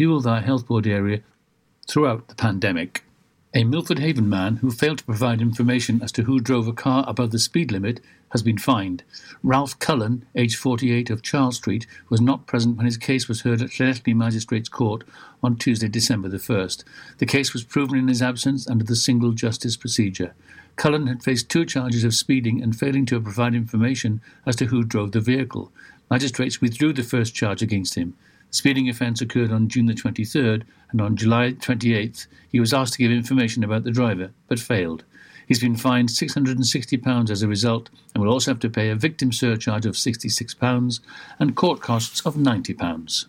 Hywel Dda Health Board area throughout the pandemic. A Milford Haven man who failed to provide information as to who drove a car above the speed limit has been fined. Ralph Cullen, aged 48 of Charles Street, was not present when his case was heard at Llanelli Magistrates Court on Tuesday, December the 1st. The case was proven in his absence under the single justice procedure. Cullen had faced two charges of speeding and failing to provide information as to who drove the vehicle. Magistrates withdrew the first charge against him. Speeding offence occurred on June the 23rd, and on July 28th he was asked to give information about the driver, but failed. He's been fined £660 as a result and will also have to pay a victim surcharge of £66 and court costs of £90.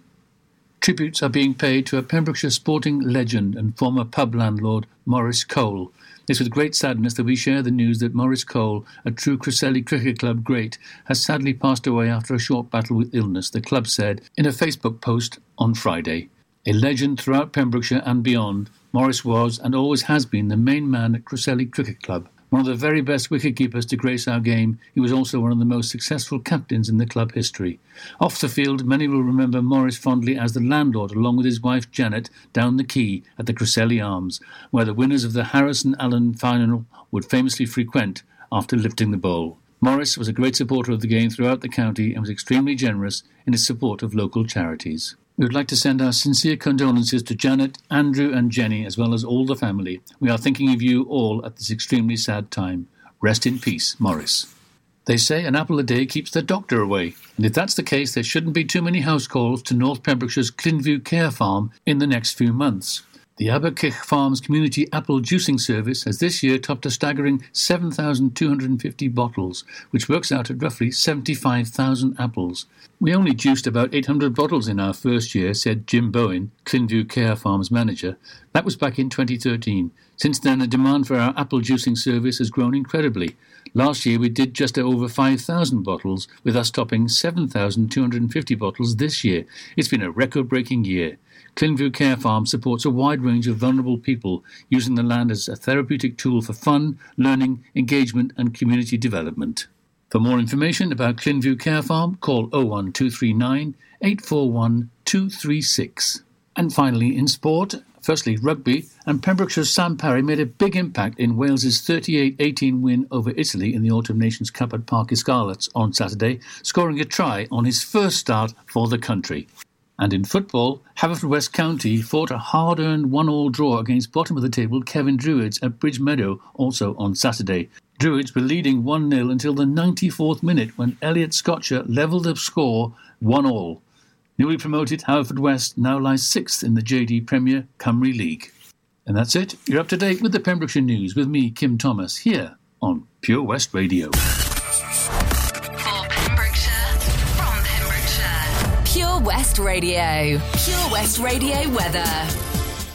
Tributes are being paid to a Pembrokeshire sporting legend and former pub landlord, Maurice Cole, it's with great sadness that we share the news that Maurice Cole, a true Cresselly Cricket Club great, has sadly passed away after a short battle with illness, the club said in a Facebook post on Friday. A legend throughout Pembrokeshire and beyond, Maurice was and always has been the main man at Cresselly Cricket Club. One of the very best wicketkeepers to grace our game, he was also one of the most successful captains in the club history. Off the field, many will remember Maurice fondly as the landlord, along with his wife Janet, down the quay at the Cresselly Arms, where the winners of the Harrison Allen final would famously frequent after lifting the bowl. Maurice was a great supporter of the game throughout the county and was extremely generous in his support of local charities. We would like to send our sincere condolences to Janet, Andrew, and Jenny, as well as all the family. We are thinking of you all at this extremely sad time. Rest in peace, Maurice. They say an apple a day keeps the doctor away, and if that's the case, there shouldn't be too many house calls to North Pembrokeshire's Clynfyw Care Farm in the next few months. The Abercych Farms Community Apple Juicing Service has this year topped a staggering 7,250 bottles, which works out at roughly 75,000 apples. We only juiced about 800 bottles in our first year, said Jim Bowen, Clynfyw Care Farms manager. That was back in 2013. Since then, the demand for our apple juicing service has grown incredibly. Last year, we did just over 5,000 bottles, with us topping 7,250 bottles this year. It's been a record breaking year. Clynfyw Care Farm supports a wide range of vulnerable people using the land as a therapeutic tool for fun, learning, engagement, and community development. For more information about Clynfyw Care Farm, call 01239 841 236. And finally, in sport, firstly rugby, and Pembrokeshire's Sam Parry made a big impact in Wales's 38 18 win over Italy in the Autumn Nations Cup at Parc y Scarlets on Saturday, scoring a try on his first start for the country. And in football, Haverfordwest County fought a hard earned one all draw against bottom of the table Cefn Druids at Bridge Meadow also on Saturday. Druids were leading 1 0 until the 94th minute when Elliot Scotcher levelled the score 1 all. Newly promoted Haverfordwest now lies sixth in the JD Premier Cymru League. And that's it. You're up to date with the Pembrokeshire News with me, Kim Thomas, here on Pure West Radio. West Radio. Pure West Radio weather.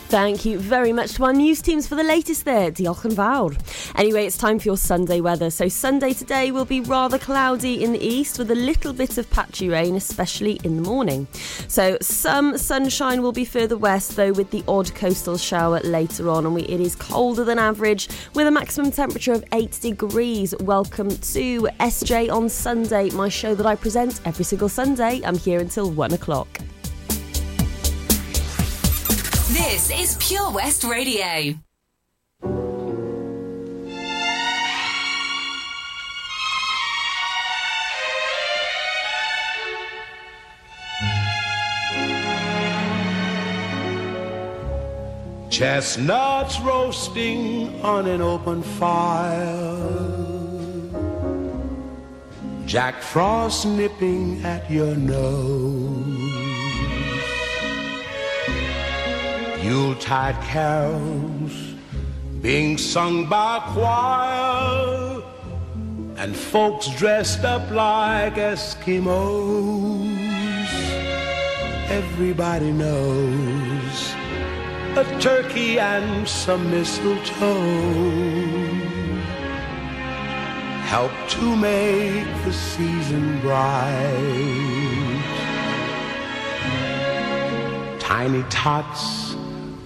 Thank you very much to our news teams for the latest there. Diolch. Anyway, it's time for your Sunday weather. So, Sunday today will be rather cloudy in the east with a little bit of patchy rain, especially in the morning. So, some sunshine will be further west, though, with the odd coastal shower later on. And we, it is colder than average with a maximum temperature of 8 degrees. Welcome to SJ on Sunday, my show that I present every single Sunday. I'm here until 1 o'clock. This is Pure West Radio. Chestnuts roasting on an open fire. Jack Frost nipping at your nose. Yuletide carols being sung by choir and folks dressed up like Eskimos. Everybody knows a turkey and some mistletoe help to make the season bright. Tiny tots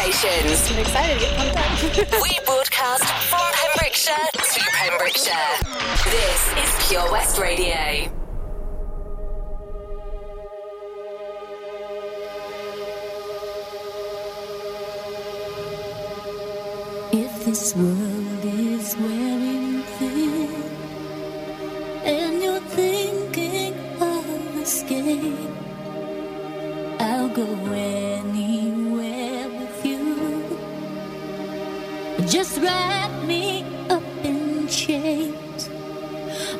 Stations, I'm excited to get pumped up. we broadcast from Pembrokeshire to Pembrokeshire. This is Pure West Radio.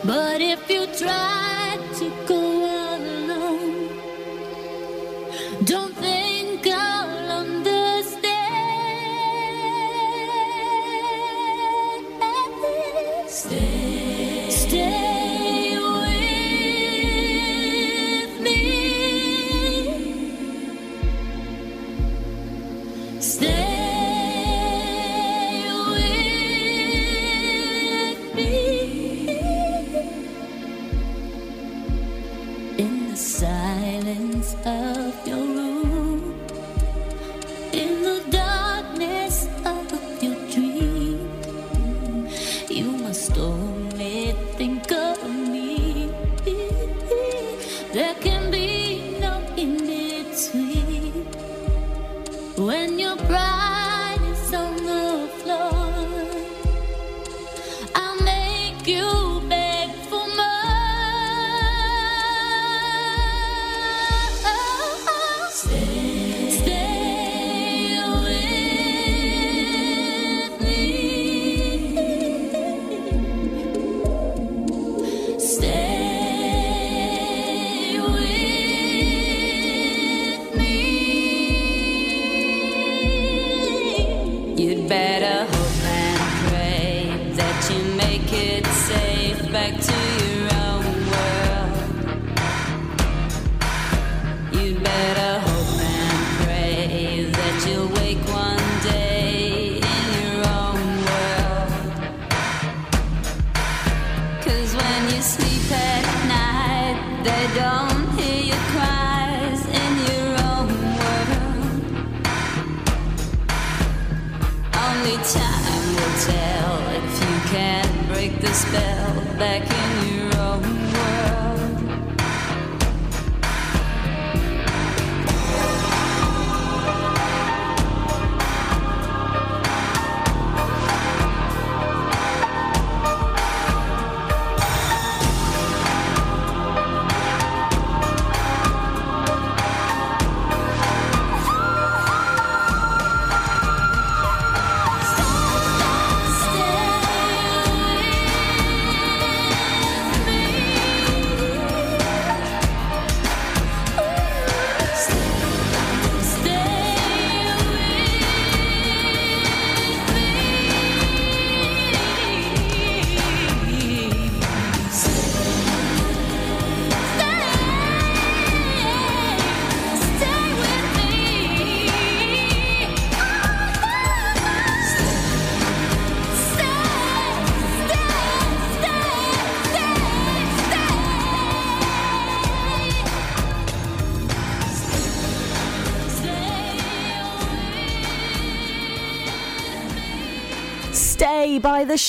But if you try to go Only time will tell if you can break the spell back in your own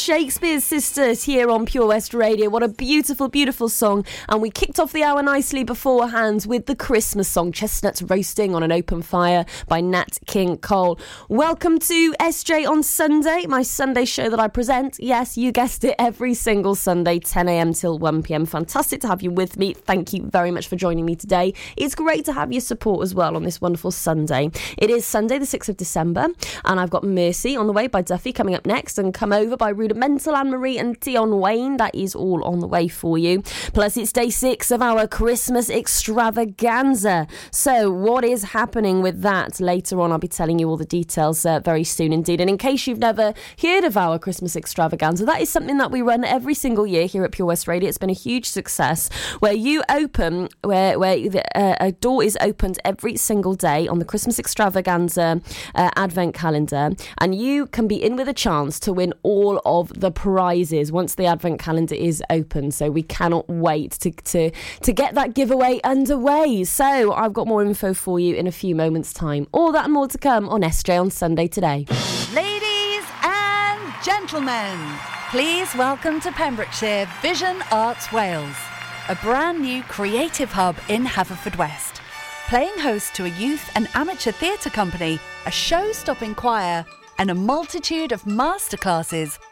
by the Shakespeare Sisters here on Pure West Radio. What a beautiful, beautiful song. And we kicked off the hour nicely beforehand with the Christmas song, Chestnuts Roasting on an Open Fire by Nat King Cole. Welcome to SJ on Sunday, my Sunday show that I present. Yes, you guessed it, every single Sunday, 10am till 1pm. Fantastic to have you with me. Thank you very much for joining me today. It's great to have your support as well on this wonderful Sunday. It is Sunday, the 6th of December, and I've got Mercy on the way by Duffy coming up next, and Come Over by Rudimental Anne Marie and Tion Wayne. That is all on the way for you. Plus, it's day six of our Christmas extravaganza. So, what is happening with that? Later on, I'll be telling you all the details uh, very soon indeed. And in case you've never heard of our Christmas extravaganza, that is something that we run every single year here at Pure West Radio. It's been a huge success where you open, where, where the, uh, a door is opened every single day on the Christmas extravaganza uh, advent calendar, and you can be in with a chance to win all of the prizes once the advent calendar is open. So we cannot wait to to to get that giveaway underway. So I've got more info for you in a few moments' time. All that and more to come on SJ on Sunday today. Ladies and gentlemen, please welcome to Pembrokeshire Vision Arts Wales, a brand new creative hub in Haverfordwest. Playing host to a youth and amateur theatre company, a show stopping choir, and a multitude of masterclasses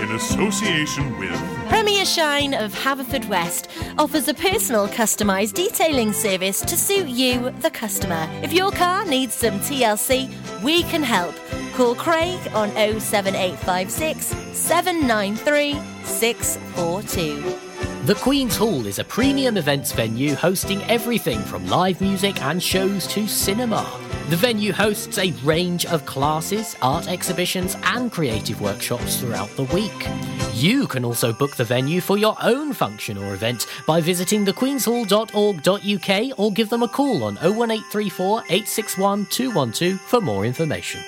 in association with Premier Shine of Haverfordwest offers a personal customised detailing service to suit you, the customer. If your car needs some TLC, we can help. Call Craig on 07856 793 642. The Queen's Hall is a premium events venue hosting everything from live music and shows to cinema. The venue hosts a range of classes, art exhibitions, and creative workshops throughout the week. You can also book the venue for your own function or event by visiting thequeenshall.org.uk or give them a call on 01834 861 212 for more information.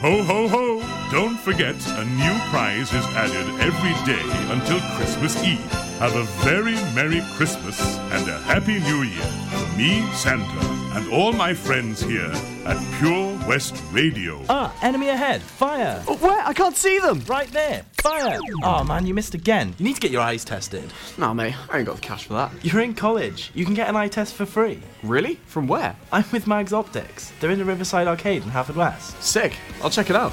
Ho, ho, ho! Don't forget, a new prize is added every day until Christmas Eve. Have a very Merry Christmas and a Happy New Year from me, Santa, and all my friends here at Pure West Radio. Ah, enemy ahead. Fire. Oh, where? I can't see them. Right there. Fire. Oh, man, you missed again. You need to get your eyes tested. Nah, mate, I ain't got the cash for that. You're in college. You can get an eye test for free. Really? From where? I'm with Mags Optics. They're in the Riverside Arcade in Haverfordwest. Sick. I'll check it out.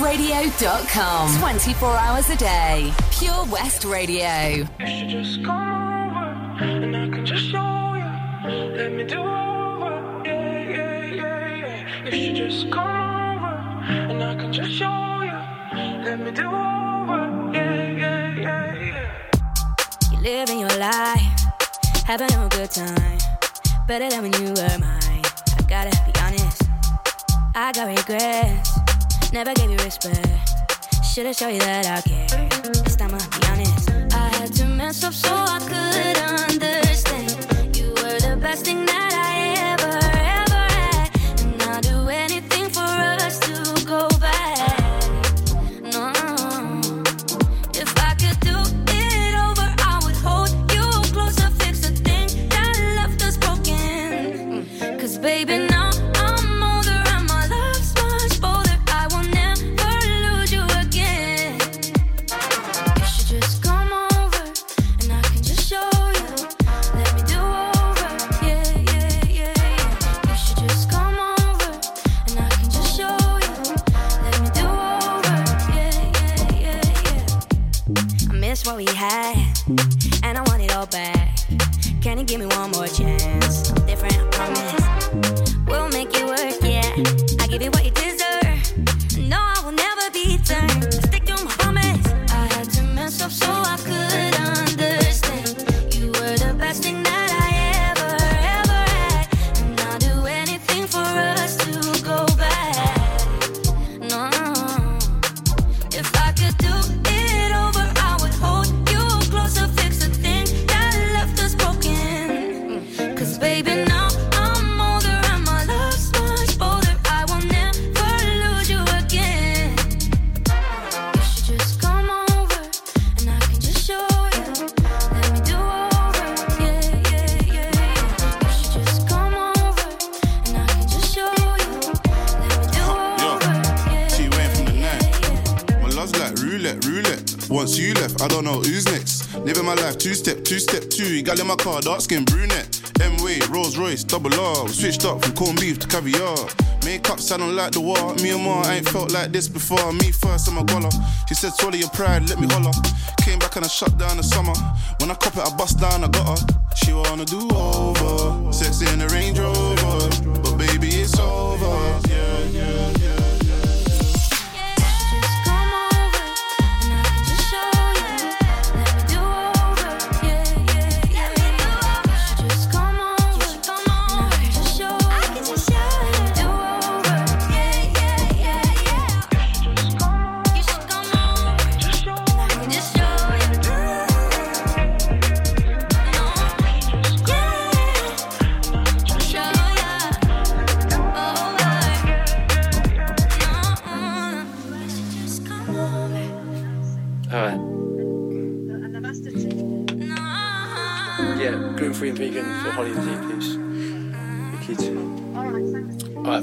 purewestradio.com. 24 hours a day. Pure West Radio. You should just come over and I can just show you. Let me do over. Yeah, yeah, yeah, yeah. You should just come over and I can just show you. Let me do over. Yeah, yeah, yeah, yeah. You're living your life, having a good time. Better than when you were mine. I gotta be honest, I got regrets. Never gave you respect. Should've showed you that I care. This time I'll be honest. I had to mess up so I could understand. You were the best thing that Cause baby, now I'm older and my love's much bolder. I will never lose you again. You should just come over and I can just show you. Let me do over. Yeah, yeah, yeah, yeah. You should just come over and I can just show you. Let me do over. She went from the night. My love's like roulette, roulette. Once you left, I don't know who's next. Living my life two step, two step two. Gal in my car, dark skin brunette. Rolls Royce, double R. We switched up from corned beef to caviar. Makeup sounding like the war. Me and Ma ain't felt like this before. Me first, I'm a goller. She said, swallow your pride, let me holler. Came back and I shut down the summer. When I cop it, I bust down, I got her. She wanna do over. Sex in the Range Rover. But baby, it's over.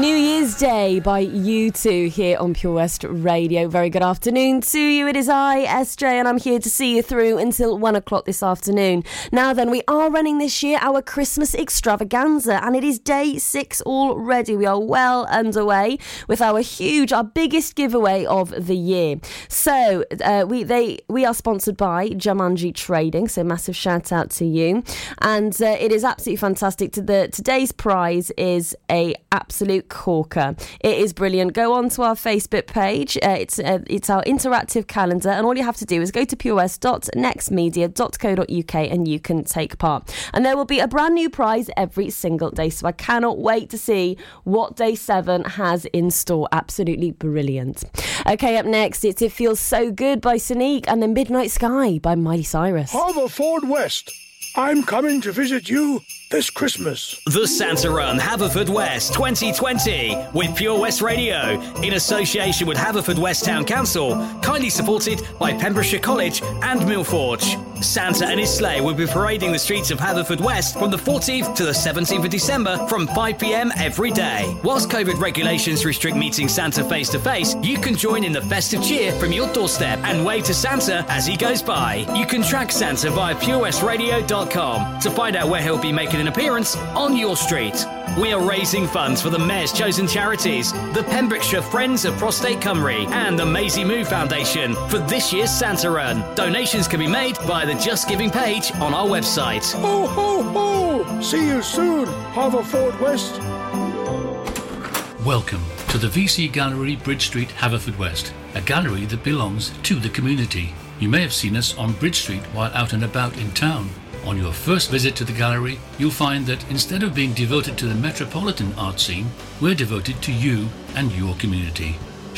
New Year's Day by you two here on Pure West Radio. Very good afternoon to you. It is I, SJ, and I'm here to see you through until one o'clock this afternoon. Now then, we are running this year our Christmas extravaganza, and it is day six already. We are well underway with our huge, our biggest giveaway of the year. So uh, we they we are sponsored by Jumanji Trading. So massive shout out to you, and uh, it is absolutely fantastic. To the today's prize is a absolute corker. It is brilliant. Go on to our Facebook page. Uh, it's uh, it's our interactive calendar, and all you have to do is go to pureWest.nextmedia.co.uk and you can take part. And there will be a brand new prize every single day. So I cannot wait to see what day seven has in store. Absolutely brilliant. Okay, up next, it's It Feels So Good by Sonique and then Midnight Sky by Miley Cyrus. Haverford West. I'm coming to visit you this Christmas. The Santa Run Haverfordwest 2020 with Pure West Radio in association with Haverfordwest Town Council, kindly supported by Pembrokeshire College and Millforge. Santa and his sleigh will be parading the streets of Haverfordwest from the 14th to the 17th of December from 5 pm every day. Whilst COVID regulations restrict meeting Santa face to face, you can join in the festive cheer from your doorstep and wave to Santa as he goes by. You can track Santa via purewestradio.com to find out where he'll be making an appearance on your street. We are raising funds for the Mayor's chosen charities, the Pembrokeshire Friends of Prostate Cymru, and the Maisie Moo Foundation for this year's Santa Run. Donations can be made via the Just Giving page on our website. Ho, ho, ho! See you soon, Haverfordwest. Welcome to the VC Gallery, Bridge Street, Haverfordwest, a gallery that belongs to the community. You may have seen us on Bridge Street while out and about in town. On your first visit to the gallery, you'll find that instead of being devoted to the metropolitan art scene, we're devoted to you and your community.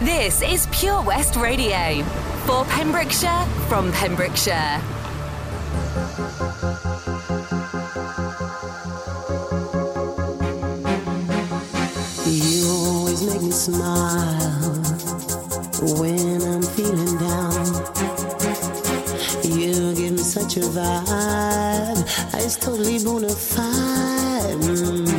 This is Pure West Radio for Pembrokeshire from Pembrokeshire. You always make me smile when I'm feeling down. You give me such a vibe, it's totally bona fide. Mm.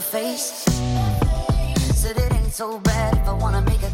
Face. Said it ain't so bad if I wanna make a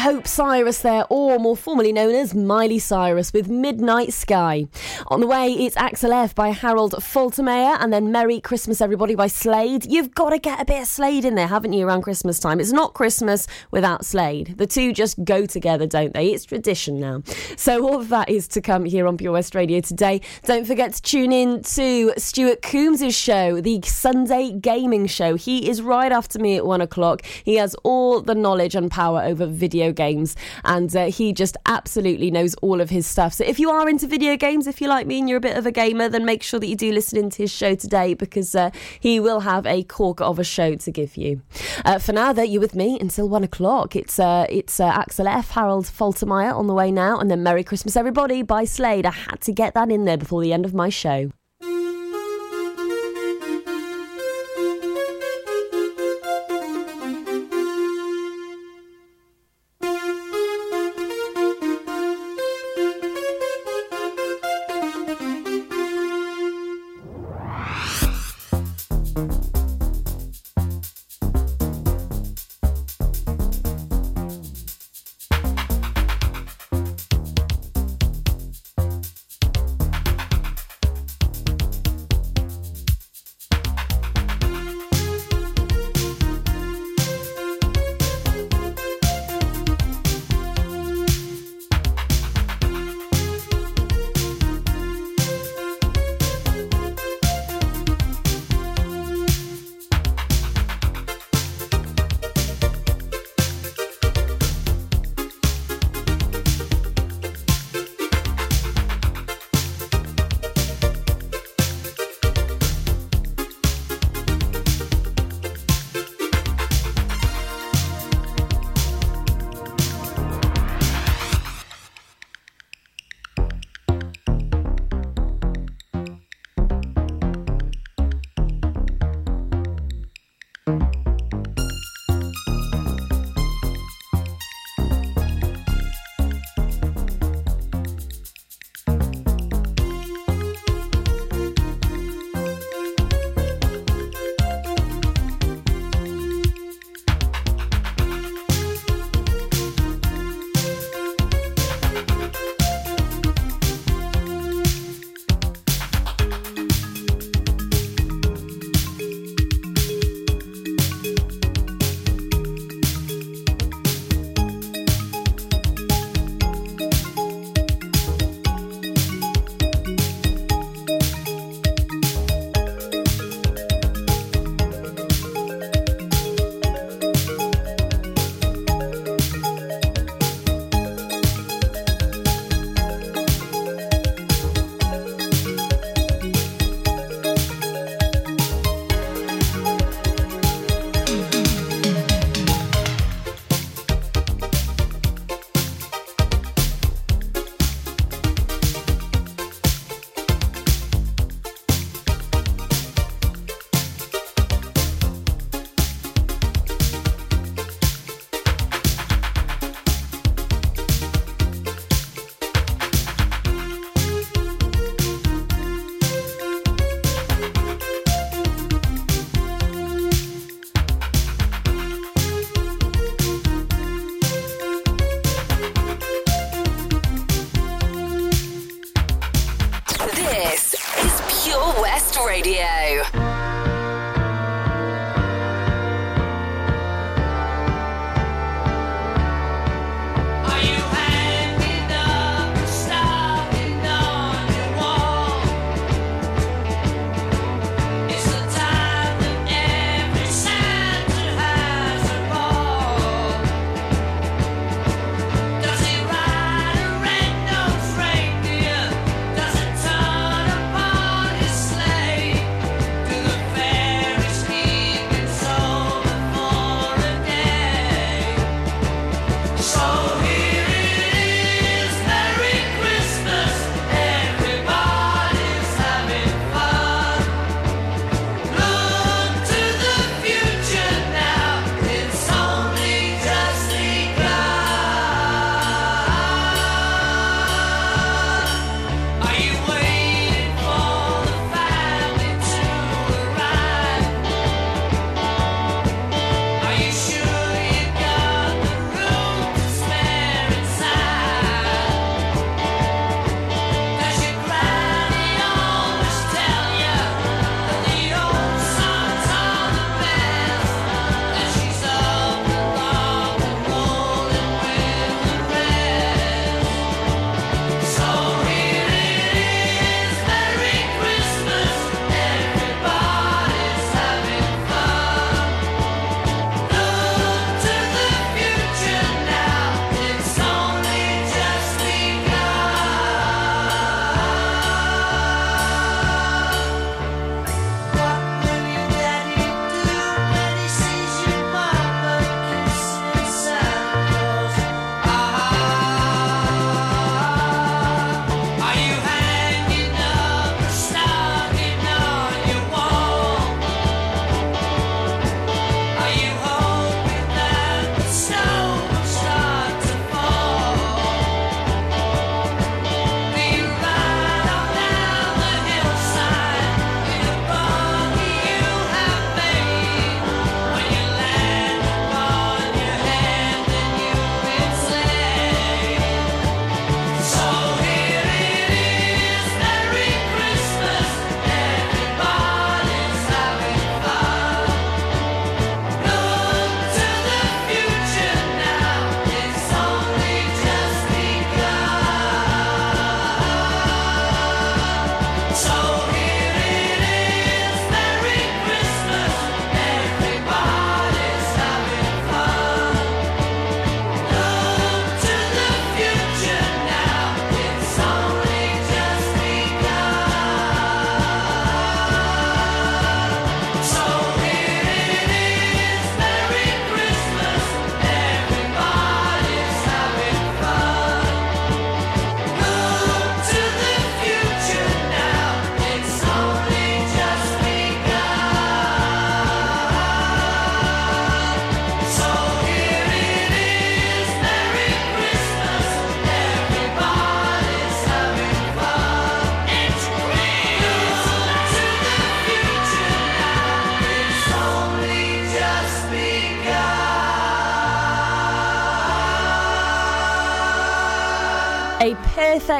Hope Cyrus there, or more formally known as Miley Cyrus with Midnight Sky. On the way, it's Axel F by Harold Faltermeyer and then Merry Christmas Everybody by Slade. You've got to get a bit of Slade in there, haven't you, around Christmas time? It's not Christmas without Slade. The two just go together, don't they? It's tradition now. So all of that is to come here on Pure West Radio today. Don't forget to tune in to Stuart Coombs' show, the Sunday Gaming Show. He is right after me at one o'clock. He has all the knowledge and power over video games, and uh, he just absolutely knows all of his stuff. So if you are into video games, if you're like me and you're a bit of a gamer, then make sure that you do listen into his show today because uh, he will have a cork of a show to give you. Uh, for now, though, you're with me until one o'clock. It's uh, it's uh, Axel F, Harold Faltermeyer on the way now, and then Merry Christmas Everybody by Slade. I had to get that in there before the end of my show.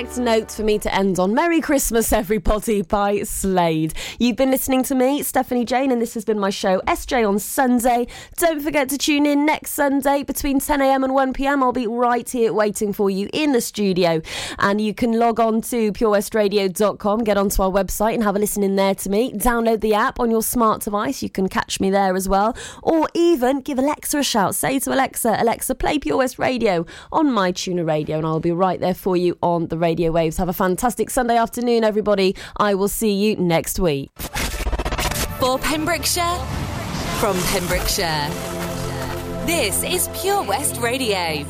Perfect note for me to end on. Merry Christmas, everybody, by Slade. You've been listening to me, Stephanie Jane, and this has been my show, SJ on Sunday. Don't forget to tune in next Sunday between 10am and 1pm. I'll be right here waiting for you in the studio. And you can log on to purewestradio.com, get onto our website and have a listen in there to me. Download the app on your smart device. You can catch me there as well. Or even give Alexa a shout. Say to Alexa, Alexa, play Pure West Radio on my tuner radio, and I'll be right there for you on the radio waves. Have a fantastic Sunday afternoon, everybody. I will see you next week. For Pembrokeshire, from Pembrokeshire. This is Pure West Radio.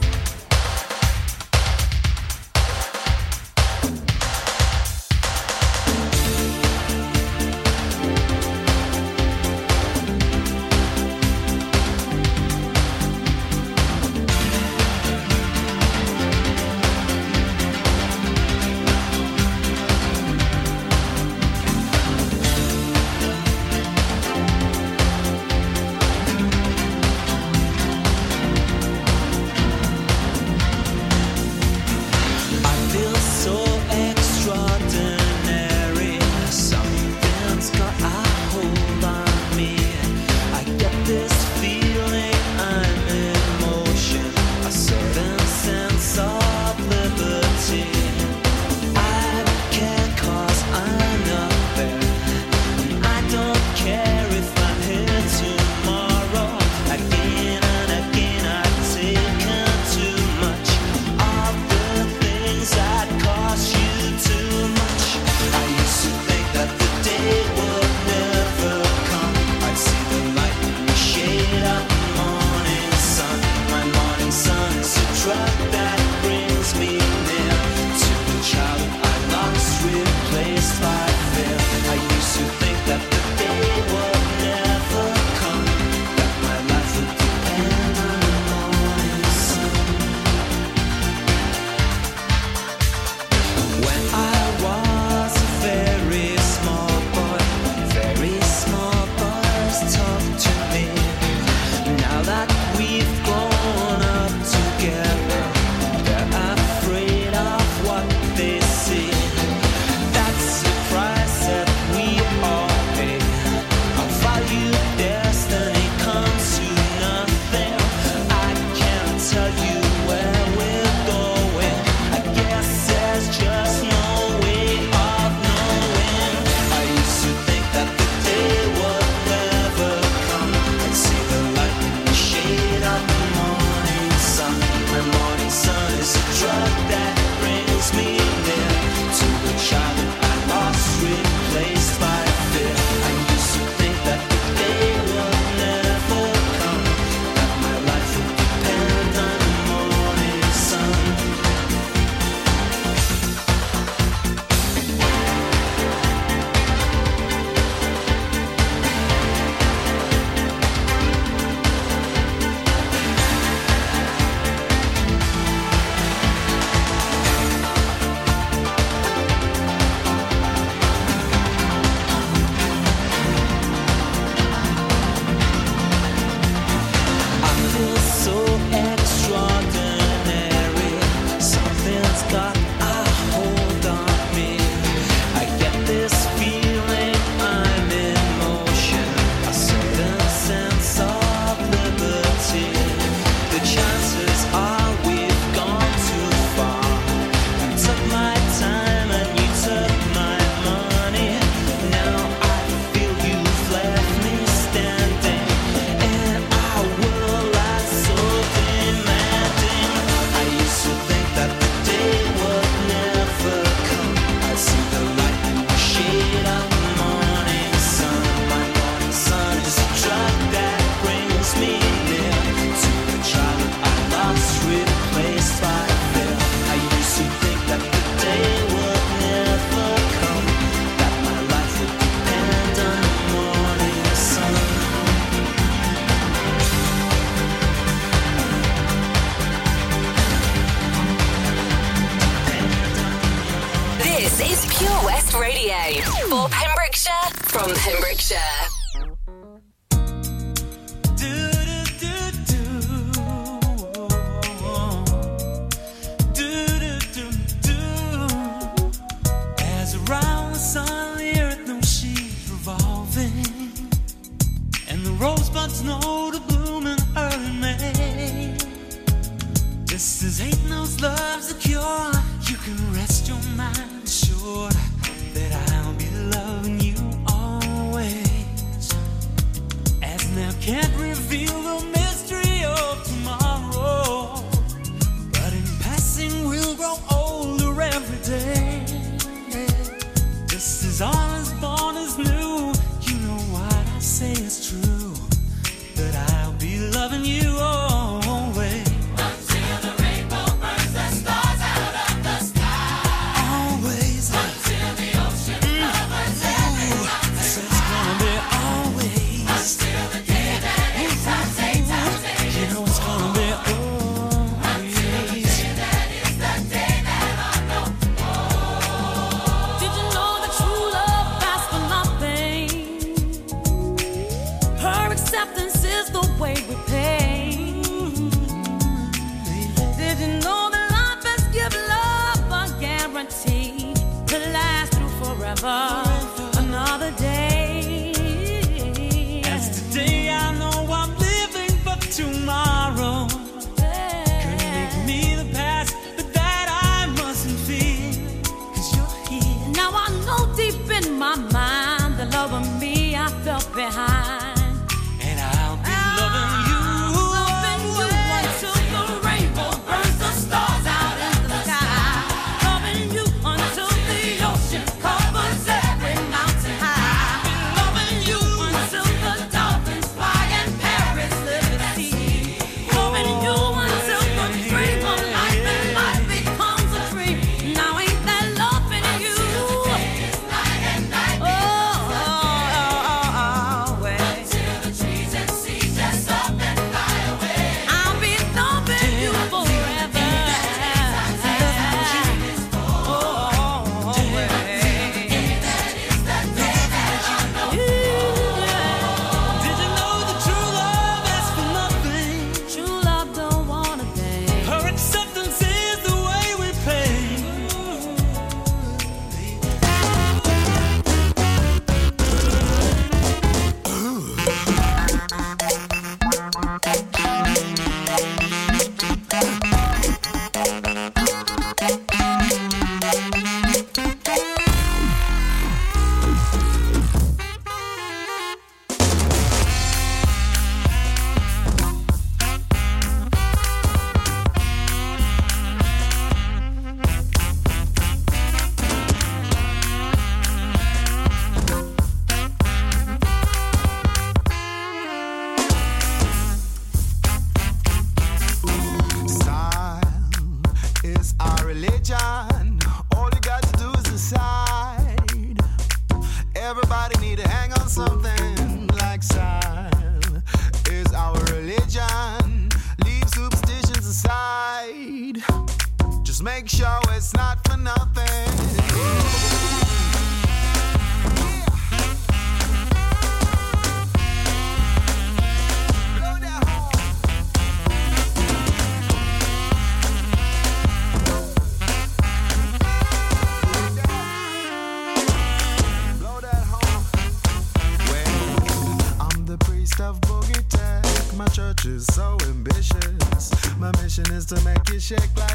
check like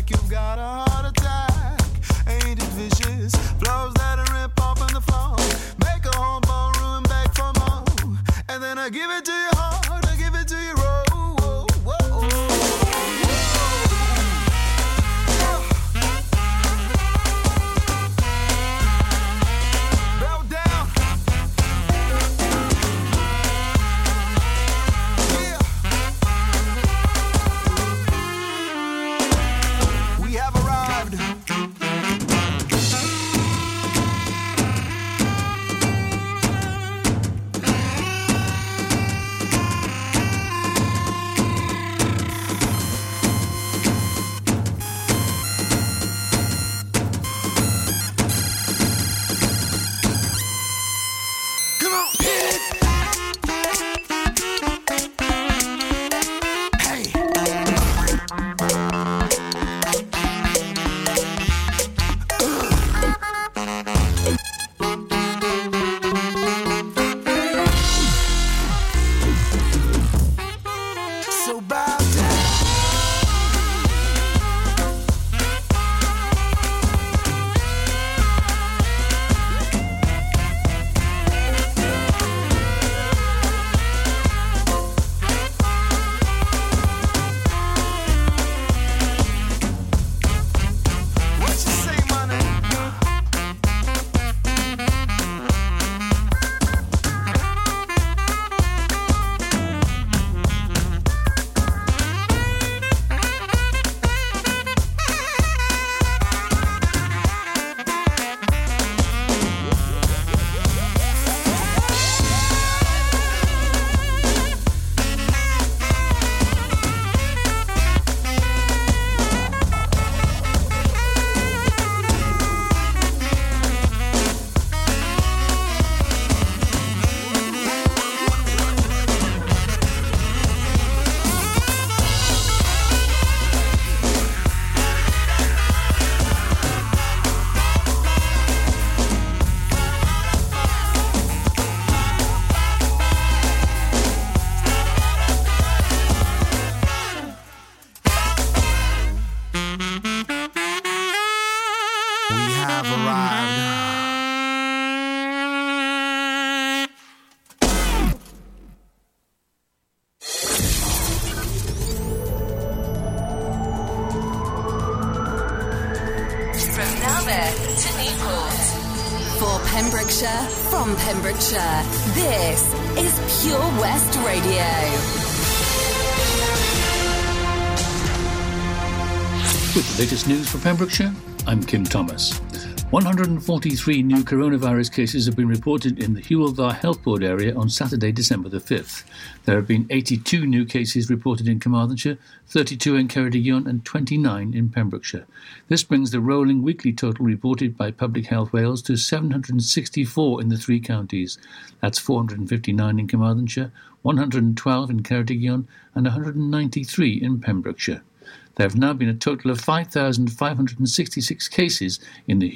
for Pembrokeshire, I'm Kim Thomas. 143 new coronavirus cases have been reported in the Hywel Dda Health Board area on Saturday, December the 5th. There have been 82 new cases reported in Carmarthenshire, 32 in Ceredigion, and 29 in Pembrokeshire. This brings the rolling weekly total reported by Public Health Wales to 764 in the three counties. That's 459 in Carmarthenshire, 112 in Ceredigion, and 193 in Pembrokeshire. There have now been a total of 5,566 cases in the